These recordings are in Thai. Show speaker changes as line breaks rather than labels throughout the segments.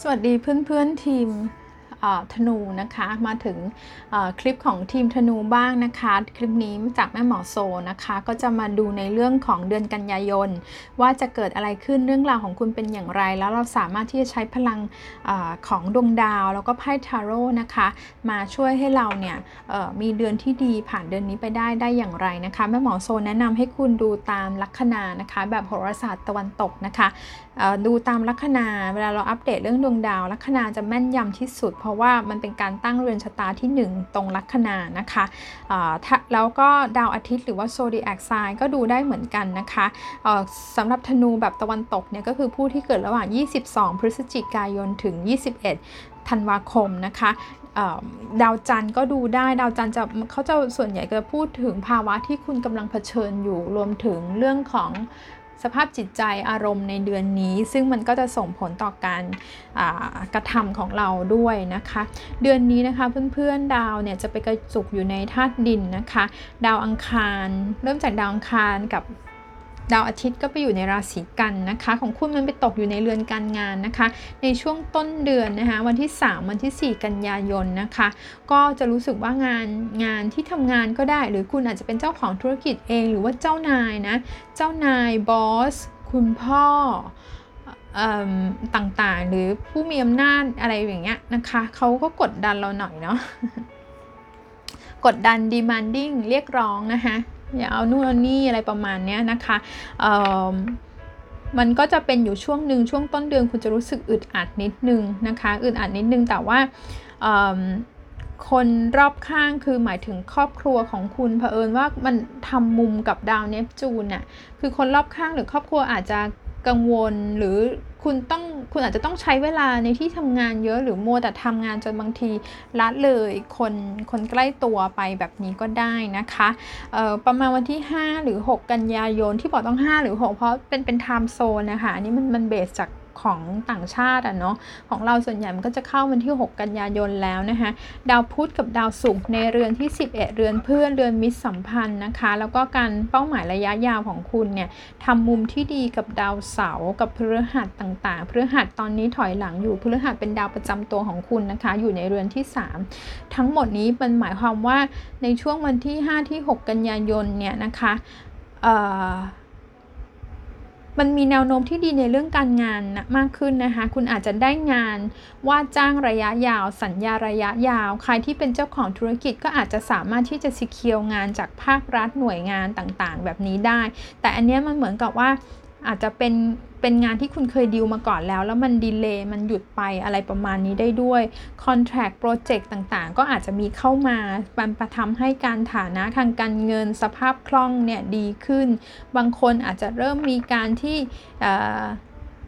สวัสดีเพื่อนๆทีม ธนูนะคะมาถึงคลิปของทีมธนูบ้างนะคะ คลิปนี้จากแม่หมอโซนะคะ ก็จะมาดูในเรื่องของเดือนกันยายน ว่าจะเกิดอะไรขึ้นเรื่องราวของคุณเป็นอย่างไร แล้วเราสามารถที่จะใช้พลังอของดวงดาว แล้วก็ไพ่ทาโร่นะคะ มาช่วยให้เราเนี่ยมีเดือนที่ดีผ่านเดือนนี้ไปได้ได้อย่างไรนะคะแม่หมอโซแนะนำให้คุณดูตามลัคนานะคะ แบบโหราศาสตร์ตะวันตกนะคะดูตามลัคนาเวลาเราอัปเดตเรื่องดวงดาวลัคนาจะแม่นยำที่สุดเพราะว่ามันเป็นการตั้งเรือนชะตาที่ 1 ตรงลัคนานะคะแล้วก็ดาวอาทิตย์หรือว่า zodiac sign ก็ดูได้เหมือนกันนะคะสำหรับธนูแบบตะวันตกเนี่ยก็คือผู้ที่เกิดระหว่าง 22 พฤศจิกายนถึง 21 ธันวาคมนะคะดาวจันทร์ก็ดูได้ดาวจันทร์จะเขาจะส่วนใหญ่จะพูดถึงภาวะที่คุณกำลังเผชิญอยู่รวมถึงเรื่องของ สภาพจิตใจอารมณ์ในเดือนนี้ ซึ่งมันก็จะส่งผลต่อการกระทำของเราด้วยนะคะ เดือนนี้นะคะเพื่อนๆดาวเนี่ยจะไปกระจุกอยู่ในธาตุดินนะคะ ดาวอังคาร เริ่มจากดาวอังคารกับ ดาวอาทิตย์ก็ไปอยู่ในราศีกันนะคะ ของคุณมันไปตกอยู่ในเรือนการงานนะคะ ในช่วงต้นเดือนนะคะ วันที่ 3 วันที่ 4 กันยายนนะคะ ก็จะรู้สึกว่างานงานที่ทำงานก็ได้ หรือคุณอาจจะเป็นเจ้าของธุรกิจเอง หรือว่าเจ้านายนะ เจ้านายบอส คุณพ่อต่างๆ หรือผู้มีอำนาจอะไรอย่างเงี้ยนะคะเขาก็กดดันเราหน่อยเนาะกดดัน demanding เรียกร้องนะคะ อย่าเอานู่นเอานี่อะไรประมาณนี้นะคะมันก็จะเป็นอยู่ช่วงหนึ่งช่วงต้นเดือนคุณจะรู้สึกอึดอัดนิดนึงนะคะอึดอัดนิดนึงแต่ว่าคนรอบข้างคือหมายถึงครอบครัวของคุณเผอิญว่ามันทำมุมกับดาวเนปจูนน่ะคือคนรอบข้างหรือครอบครัวอาจจะกังวลหรือ คุณต้องคุณอาจจะต้องใช้เวลาในที่ทำงานเยอะหรือมัวแต่ทำงานจนบางทีละเลยคนคนใกล้ตัวไปแบบนี้ก็ได้นะคะประมาณวันที่ 5 หรือ 6 กันยายนที่บอกต้อง 5 หรือ 6 เพราะเป็นเป็นไทม์โซนนะคะอันนี้มันมันเบสจาก ของต่างชาติอะเนาะของเราส่วนใหญ่มันก็จะเข้าวันที่ 6 กันยายนแล้วนะคะดาวพุธกับดาวศุกร์ในเรือนที่ 11 เรือนเพื่อนเรือนมิตรสัมพันธ์นะคะ แล้วก็การเป้าหมายระยะยาวของคุณเนี่ยทำมุมที่ดีกับดาวเสาร์กับพฤหัสต่างๆพฤหัสตอนนี้ถอยหลังอยู่พฤหัสเป็นดาวประจำตัวของคุณนะคะ อยู่ในเรือนที่ 3 ทั้งหมดนี้มันหมายความว่าในช่วงวันที่ 5 ที่ 6 กันยายนเนี่ยนะคะ เอ่อ มันมีแนวโน้มที่ดีในเรื่องการงานนะมากขึ้นนะคะ คุณอาจจะได้งานว่าจ้างระยะยาว สัญญาระยะยาว ใครที่เป็นเจ้าของธุรกิจก็อาจจะสามารถที่จะสิเคียวงานจากภาครัฐหน่วยงานต่างๆ แบบนี้ได้ แต่อันเนี้ยมันเหมือนกับว่า อาจจะเป็นเป็นงานที่คุณเคยดีลมาก่อนแล้ว แล้วมันดีเลย์มันหยุดไปอะไรประมาณนี้ได้ด้วยคอนแท c t โปรเจกต์ต่างๆ ก็อาจจะมีเข้ามาบันประทำให้การฐานะทางการเงินสภาพคล่องเนี่ยดีขึ้น บางคนอาจจะเริ่มมีการที่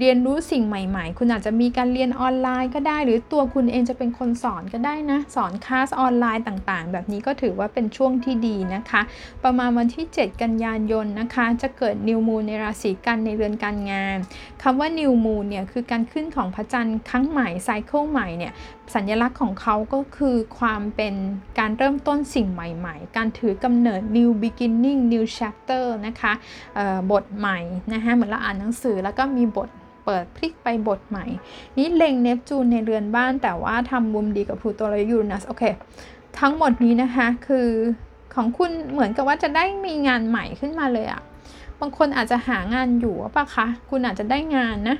เรียนรู้สิ่งใหม่ ๆ คุณอาจจะมีการเรียนออนไลน์ก็ได้ หรือตัวคุณเองจะเป็นคนสอนก็ได้นะ สอนคลาสออนไลน์ต่างๆ แบบนี้ก็ถือว่าเป็นช่วงที่ดีนะคะ ประมาณวันที่ 7 กันยายนนะคะ จะเกิด new moon ในราศีกันย์ในเรือนการงานคำว่า new moon เนี่ยคือการขึ้นของพระจันทร์ครั้งใหม่ cycle ใหม่เนี่ยสัญลักษณ์ของเขาก็คือความเป็นการเริ่มต้นสิ่งใหม่ ๆ การถือกำเนิด new beginning new chapter นะคะเอ่อบทใหม่นะคะเหมือนเราอ่านหนังสือแล้วก็มีบท เปิดพลิกไปบทใหม่ นี่เล็งเนปจูนในเรือนบ้าน แต่ว่าทำมุมดีกับพลูโตและยูเรนัสโอเค ทั้งหมดนี้นะคะคือของคุณเหมือนกับว่าจะได้มีงานใหม่ขึ้นมาเลยอะบางคนอาจจะหางานอยู่ปะคะ คุณอาจจะได้งานนะ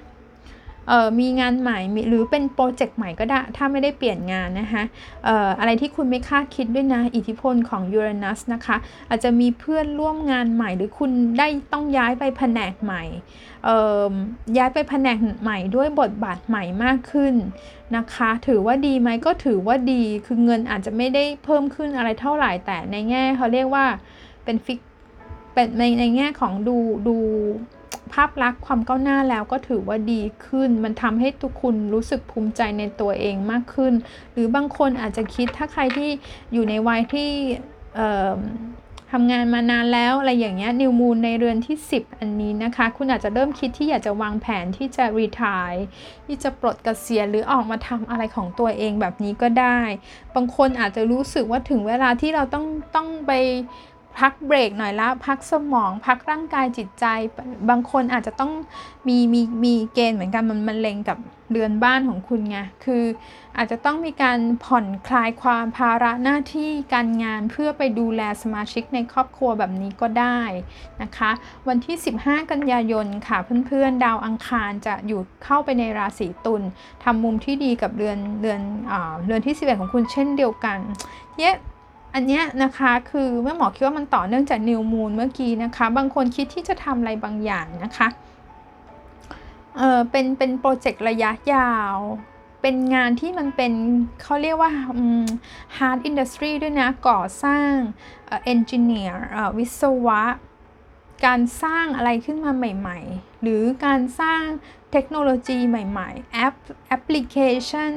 มีงานใหม่หรือเป็นโปรเจกต์ใหม่ก็ได้ ถ้าไม่ได้เปลี่ยนงานนะคะอออะไรที่คุณไม่คาดคิดด้วยนะ อิทธิพลของยูเรนัสนะคะ อาจจะมีเพื่อนร่วมงานใหม่ หรือคุณได้ต้องย้ายไปแผนกใหม่ ย้ายไปแผนกใหม่ด้วยบทบาทใหม่มากขึ้นนะคะ ถือว่าดีไหมก็ถือว่าดี คือเงินอาจจะไม่ได้เพิ่มขึ้นอะไรเท่าไหร่แต่ในแง่เขาเรียกว่าเป็นฟิกเป็นในในแง่ของดูดู ภาพลักษณ์ความก้าวหน้าแล้วก็ถือว่าดีขึ้น มันทำให้ทุกคุณรู้สึกภูมิใจในตัวเองมากขึ้น หรือบางคนอาจจะคิดถ้าใครที่อยู่ในวัยที่ทำงานมานานแล้วอะไรอย่างเงี้ยนิวมูลในเรือนที่ 10 อันนี้นะคะ คุณอาจจะเริ่มคิดที่อยากจะวางแผนที่จะรีทายที่จะปลดเกษียณหรือออกมาทำอะไรของตัวเองแบบนี้ก็ได้ บางคนอาจจะรู้สึกว่าถึงเวลาที่เราต้องต้องไป พักเบรกหน่อยละพักสมอง พักร่างกายจิตใจ บางคนอาจจะต้องมีมีมีเกณฑ์เหมือนกันมันมันเล็งกับเรือนบ้านของคุณไงคืออาจจะต้องมีการผ่อนคลายความภาระหน้าที่การงานเพื่อไปดูแลสมาชิกในครอบครัวแบบนี้ก็ได้นะคะ วันที่ 15 กันยายนค่ะเพื่อนๆ ดาวอังคารจะอยู่เข้าไปในราศีตุลทำมุมที่ดีกับเรือนเรือนอ่าเรือนที่ 11 ของคุณเช่นเดียวกันเนี่ย อันเนี้ยนะคะคือแม่หมอคิดว่ามันต่อเนื่องจากนิวมูลเมื่อกี้นะคะ บางคนคิดที่จะทำอะไรบางอย่างนะคะเออเป็นเป็นโปรเจกต์ระยะยาว เป็นงานที่มันเป็นเขาเรียกว่า hard industry ด้วยนะ ก่อสร้างเอ่อ engineer วิศวะ การสร้างอะไรขึ้นมาใหม่ๆ หรือการสร้างเทคโนโลยีใหม่ๆ แอปแอปพลิเคชัน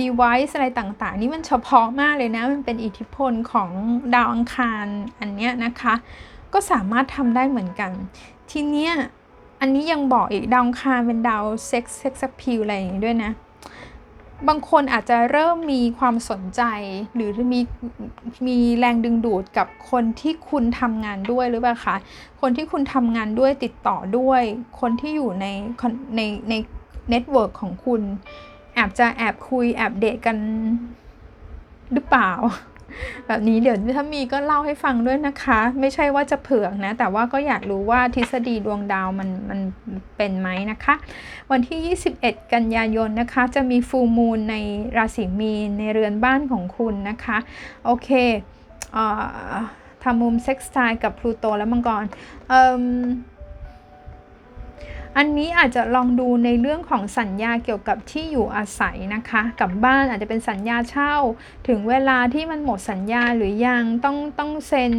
device อะไรต่างๆ นี่มันเฉพาะมากเลยนะ มันเป็นอิทธิพลของดาวอังคารอันเนี้ยนะคะ ก็สามารถทำได้เหมือนกัน ทีเนี้ยอันนี้ยังบอกอีกดาวอังคารเป็นดาวเซ็กซ์เซ็กซ์พิวอะไรอย่างนี้ด้วยนะ บางคนอาจจะเริ่มมีความสนใจ หรือมีมีแรงดึงดูดกับคนที่คุณทำงานด้วยหรือเปล่าคะคนที่คุณทำงานด้วยติดต่อด้วย คนที่อยู่ในในใน network ของคุณแอบจะแอบคุยแอบเดทกันหรือเปล่า แบบนี้เดี๋ยวถ้ามีก็เล่าให้ฟังด้วยนะคะ ไม่ใช่ว่าจะเผือกนะ แต่ว่าก็อยากรู้ว่าทฤษฎีดวงดาวมันมันเป็นไหมนะคะ วันที่ 21 กันยายนนะคะ จะมีฟูมูลในราศีมีนในเรือนบ้านของคุณนะคะ โอเคเอ่อทำมุมเซ็กซ์ไทกับพลูโตและมังกรเอ่ม อันนี้อาจจะลองดูในเรื่องของสัญญาเกี่ยวกับที่อยู่อาศัยนะคะ กับบ้านอาจจะเป็นสัญญาเช่า ถึงเวลาที่มันหมดสัญญาหรือยังต้องต้องเซ็น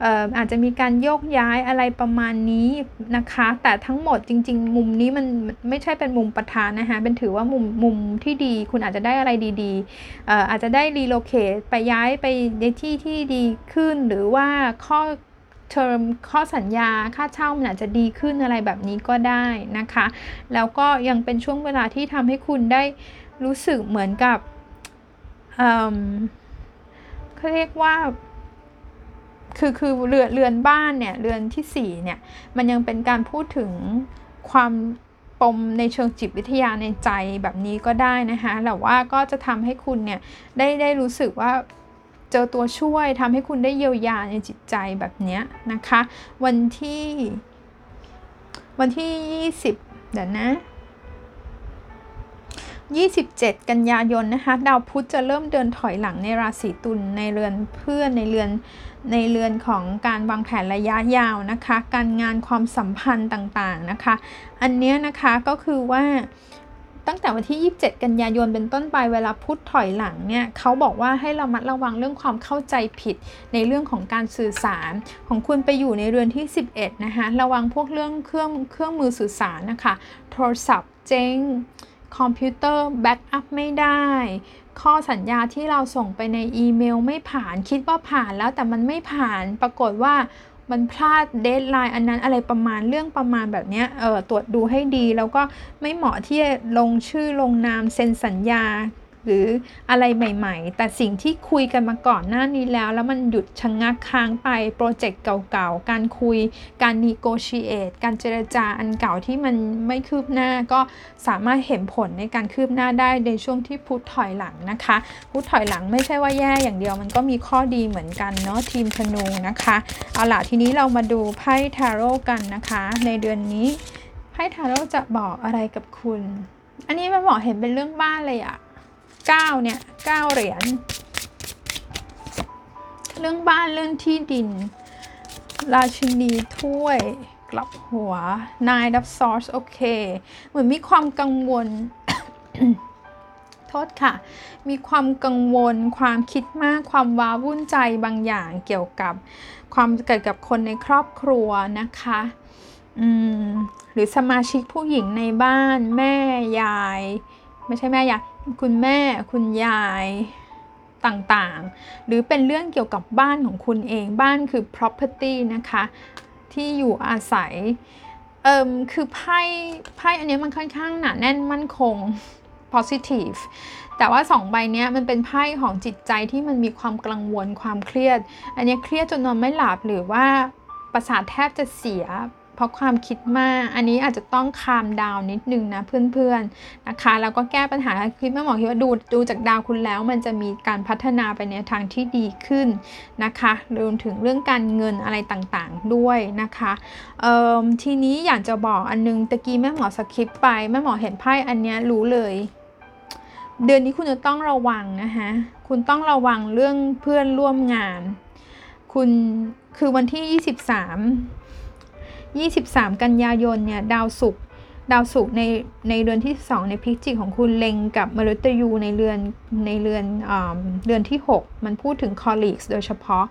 เอ่ออาจจะมีการโยกย้ายอะไรประมาณนี้นะคะ แต่ทั้งหมดจริง ๆ มุมนี้มันไม่ใช่เป็นมุมประธานนะคะเป็นถือว่ามุมมุมที่ดี คุณอาจจะได้อะไรดีๆเอ่ออาจจะได้รีโลเคทไปย้ายไปในที่ที่ดีขึ้นหรือว่าข้อ เทอมข้อสัญญาค่าเช่ามันอาจจะดีขึ้นอะไรแบบนี้ก็ได้นะคะ แล้วก็ยังเป็นช่วงเวลาที่ทำให้คุณได้รู้สึกเหมือนกับเขาเรียกว่าคือคือเรือนเรือนบ้านเนี่ยเรือนที่สี่เนี่ย มันยังเป็นการพูดถึงความปมในเชิงจิตวิทยาในใจแบบนี้ก็ได้นะคะแต่ว่าก็จะทำให้คุณเนี่ยได้ได้รู้สึกว่า เจอตัวช่วยทำให้คุณได้เยียวยาในจิตใจแบบนี้นะคะ วันที่ วันที่ 20 เดี๋ยวนะ27 กันยายนนะคะดาวพุธจะเริ่มเดินถอยหลังในราศีตุลในเรือนเพื่อนในเรือนในเรือนของการวางแผนระยะยาวนะคะ การงานความสัมพันธ์ต่างๆนะคะ อันเนี้ยนะคะก็คือว่า ตั้งแต่วันที่ 27 กันยายนเป็นต้นไปเวลาพุธถอยหลังเนี่ยเขาบอกว่าให้เรามัดระวังเรื่องความเข้าใจผิดในเรื่องของการสื่อสาร ของคุณไปอยู่ในเรือนที่ 11 นะคะระวังพวกเรื่องเครื่องเครื่องมือสื่อสารนะคะ โทรศัพท์เจ๊งคอมพิวเตอร์ backup ไม่ได้ ข้อสัญญาที่เราส่งไปในอีเมลไม่ผ่าน คิดว่าผ่านแล้วแต่มันไม่ผ่านปรากฏว่า มันพลาด deadline อันนั้นอะไรประมาณเรื่องประมาณแบบนี้เออตรวจดูให้ดี แล้วก็ไม่เหมาะที่จะลงชื่อลงนามเซ็นสัญญา หรืออะไรใหม่ๆ แต่สิ่งที่คุยกันมาก่อนหน้านี้แล้ว แล้วมันหยุดชะงักค้างไปโปรเจกต์เก่าๆ การคุย การนีโกชิเอตการเจรจาอันเก่าที่มันไม่คืบหน้าก็สามารถเห็นผลในการคืบหน้าได้ในช่วงที่พุทถอยหลังนะคะพุทถอยหลังไม่ใช่ว่าแย่อย่างเดียวมันก็มีข้อดีเหมือนกันเนาะทีมธนูนะคะเอาล่ะทีนี้เรามาดูไพ่ทาโร่กันนะคะ ในเดือนนี้ไพ่ทาโร่จะบอกอะไรกับคุณ อันนี้มันบอกเห็นเป็นเรื่องบ้านเลยอะ 9เนี่ย9เหรียญเรื่องบ้านเรื่องที่ดิน ราชินีถ้วยกลับหัว nine of swords โอเค เหมือนมีความกังวล โทษค่ะ มีความกังวล ความคิดมาก ความว้าวุ่นใจบางอย่างเกี่ยวกับความเกิดกับคนในครอบครัวนะคะหรือสมาชิกผู้หญิงในบ้านแม่ยาย ไม่ใช่แม่ยาย คุณแม่คุณยายต่างๆ หรือเป็นเรื่องเกี่ยวกับบ้านของคุณเองบ้านคือ property นะคะ ที่อยู่อาศัยเอิมคือไพ่ไพ่อันนี้มันค่อนข้างหนาแน่นมั่นคง positive แต่ว่าสองใบเนี้ยมันเป็นไพ่ของจิตใจที่มันมีความกังวลความเครียด อันนี้เครียดจนนอนไม่หลับหรือว่าประสาทแทบจะเสีย ราะความคิดมาก อันนี้อาจจะต้องคามดาวนิดนึงนะเพื่อนๆนะคะแล้วก็แก้ปัญหาคิดแม่หมอคิดว่าดูดูจากดาวคุณแล้ว มันจะมีการพัฒนาไปในทางที่ดีขึ้นนะคะรวมถึงเรื่องการเงินอะไรต่างๆด้วยนะคะเอ่อทีนี้อยากจะบอกอันนึงตะกี้แม่หมอสคริปไปแม่หมอเห็นไพ่อันนี้รู้เลย เดือนนี้คุณจะต้องระวังนะคะคุณต้องระวังเรื่องเพื่อนร่วมงาน คุณคือวันที่ 23 23 กันยายนเนี่ยดาวศุกร์ดาวศุกร์ในในเรือนที่ 2 ในพิจิกของคุณเล็งกับมฤตยูในเรือนในเรือนอเรือนที่ 6 มันพูดถึง colleagues โดยเฉพาะ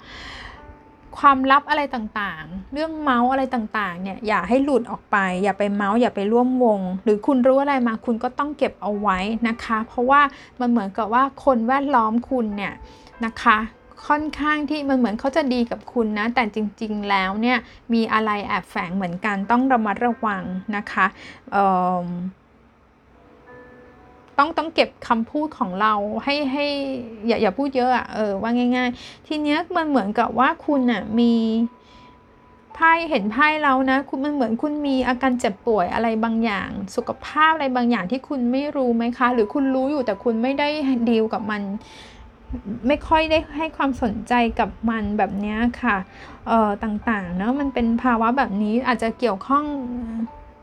ความลับอะไรต่างๆ เรื่องเมาส์อะไรต่างๆเนี่ยอย่าให้หลุดออกไป อย่าไปเมาส์อย่าไปร่วมวง หรือคุณรู้อะไรมาคุณก็ต้องเก็บเอาไว้นะคะ เพราะว่ามันเหมือนกับว่าคนแวดล้อมคุณเนี่ยนะคะ ค่อนข้างที่มันเหมือนเขาจะดีกับคุณนะ แต่จริง ๆ แล้วเนี่ยมีอะไรแอบแฝงเหมือนกันต้องระมัดระวังนะคะเอิ่มต้องต้องเก็บคำพูดของเราให้ให้อย่าอย่าพูดเยอะอะเออว่าง่าย ๆ ทีเนี้ยมันเหมือนกับว่าคุณอะมีไพ่เห็นไพ่แล้วนะ คุณมันเหมือนคุณมีอาการเจ็บป่วยอะไรบางอย่าง สุขภาพอะไรบางอย่างที่คุณไม่รู้ไหมคะ หรือคุณรู้อยู่แต่คุณไม่ได้ดีลกับมัน ไม่ค่อยได้ให้ความสนใจกับมันแบบนี้ค่ะ เอ่อ ต่างๆ เนอะมันเป็นภาวะแบบนี้อาจจะเกี่ยวข้อง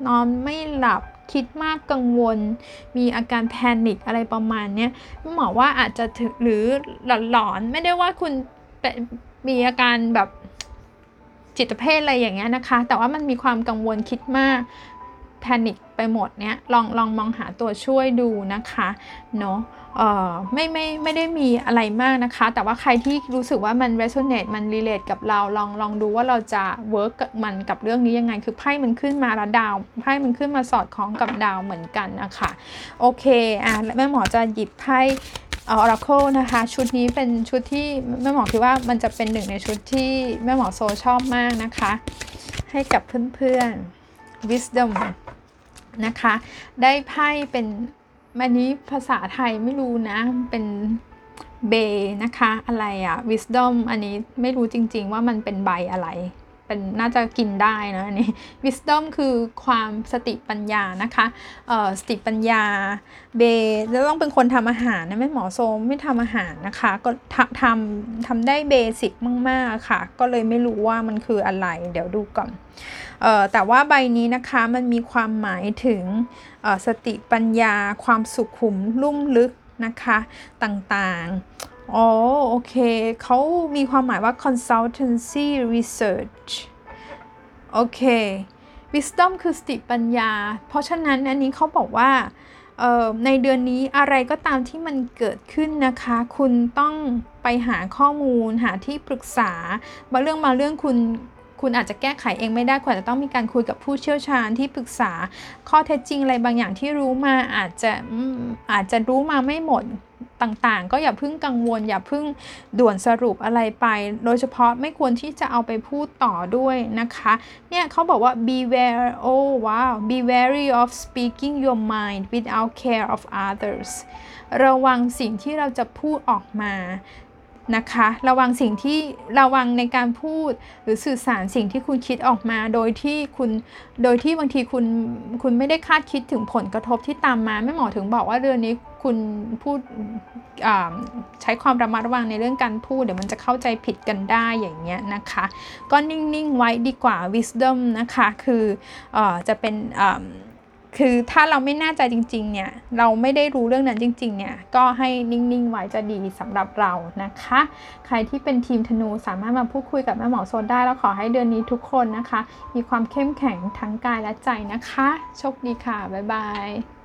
นอนไม่หลับคิดมากกังวล มีอาการแพนิคอะไรประมาณนี้หมอว่าอาจจะถึงหรือหลอนๆไม่ได้ว่าคุณมีอาการแบบจิตเภทอะไรอย่างเงี้ยนะคะ แต่ว่ามันมีความกังวลคิดมาก แพนิคไปหมดเนี้ยลองลองมองหาตัวช่วยดูนะคะเนาะไม่ไม่ไม่ได้มีอะไรมากนะคะ แต่ว่าใครที่รู้สึกว่ามัน resonate มัน relate กับเราลองลองดูว่าเราจะ work กับมันกับเรื่องนี้ยังไง คือไพ่มันขึ้นมาแล้วดาวไพ่มันขึ้นมาสอดคล้องกับดาวเหมือนกันนะคะโอเคอะแม่หมอจะหยิบไพ่ออราเคิลนะคะ ชุดนี้เป็นชุดที่แม่หมอคิดว่ามันจะเป็นหนึ่งในชุดที่แม่หมอโซชอบมากนะคะ ให้กับเพื่อนๆ wisdom นะคะ ได้ไพ่เป็นอันนี้ภาษาไทยไม่รู้นะ เป็นเบนะคะ อะไรอะ wisdom อันนี้ไม่รู้จริง ๆ ว่ามันเป็นใบอะไร เป็นน่าจะกินได้นะอันนี้ wisdom คือความสติปัญญานะคะเอ่อสติปัญญาเบจะต้องเป็นคนทำอาหารนะไม่หมอโซมไม่ทำอาหารนะคะ ก็ทำทำทำได้เบสิกมากๆค่ะ ก็เลยไม่รู้ว่ามันคืออะไร เดี๋ยวดูก่อนเอ่อแต่ว่าใบนี้นะคะมันมีความหมายถึงสติปัญญา ความสุขุมลุ่มลึกนะคะต่างๆ อ๋อ โอเค เขามีความหมายว่า consultancy research โอเค wisdom คือสติปัญญา เพราะฉะนั้นอันนี้เขาบอกว่าในเดือนนี้อะไรก็ตามที่มันเกิดขึ้นนะคะ คุณต้องไปหาข้อมูลหาที่ปรึกษาบางเรื่องมาเรื่องคุณ คุณอาจจะแก้ไขเองไม่ได้คุณจะต้องมีการคุยกับผู้เชี่ยวชาญที่ปรึกษาข้อเท็จจริงอะไรบางอย่างที่รู้มาอาจจะอาจจะรู้มาไม่หมดต่างๆ ก็อย่าเพิ่งกังวล อย่าเพิ่งด่วนสรุปอะไรไป โดยเฉพาะไม่ควรที่จะเอาไปพูดต่อด้วยนะคะ เนี่ยเขาบอกว่า beware oh wow be wary of speaking your mind without care of others ระวังสิ่งที่เราจะพูดออกมา นะคะ ระวังสิ่งที่ระวังในการพูดหรือสื่อสารสิ่งที่คุณคิดออกมา โดยที่คุณโดยที่บางทีคุณคุณไม่ได้คาดคิดถึงผลกระทบที่ตามมาไม่หมอถึงบอกว่าเดือนนี้คุณพูดใช้ความระมัดระวังในเรื่องการพูด เดี๋ยวมันจะเข้าใจผิดกันได้อย่างเงี้ยนะคะ ก็นิ่ง ๆ ไว้ดีกว่า wisdom นะคะ คืออจะเป็น คือถ้าเราไม่แน่ใจจริงๆ เนี่ย เราไม่ได้รู้เรื่องนั้นจริง ๆ เนี่ย ก็ให้นิ่ง ๆ ไว้จะดีสำหรับเรานะคะ ใครที่เป็นทีมธนูสามารถมาพูดคุยกับแม่หมอโซนได้ แล้วขอให้เดือนนี้ทุกคนนะคะ มีความเข้มแข็งทั้งกายและใจนะคะ โชคดีค่ะ บ๊ายบาย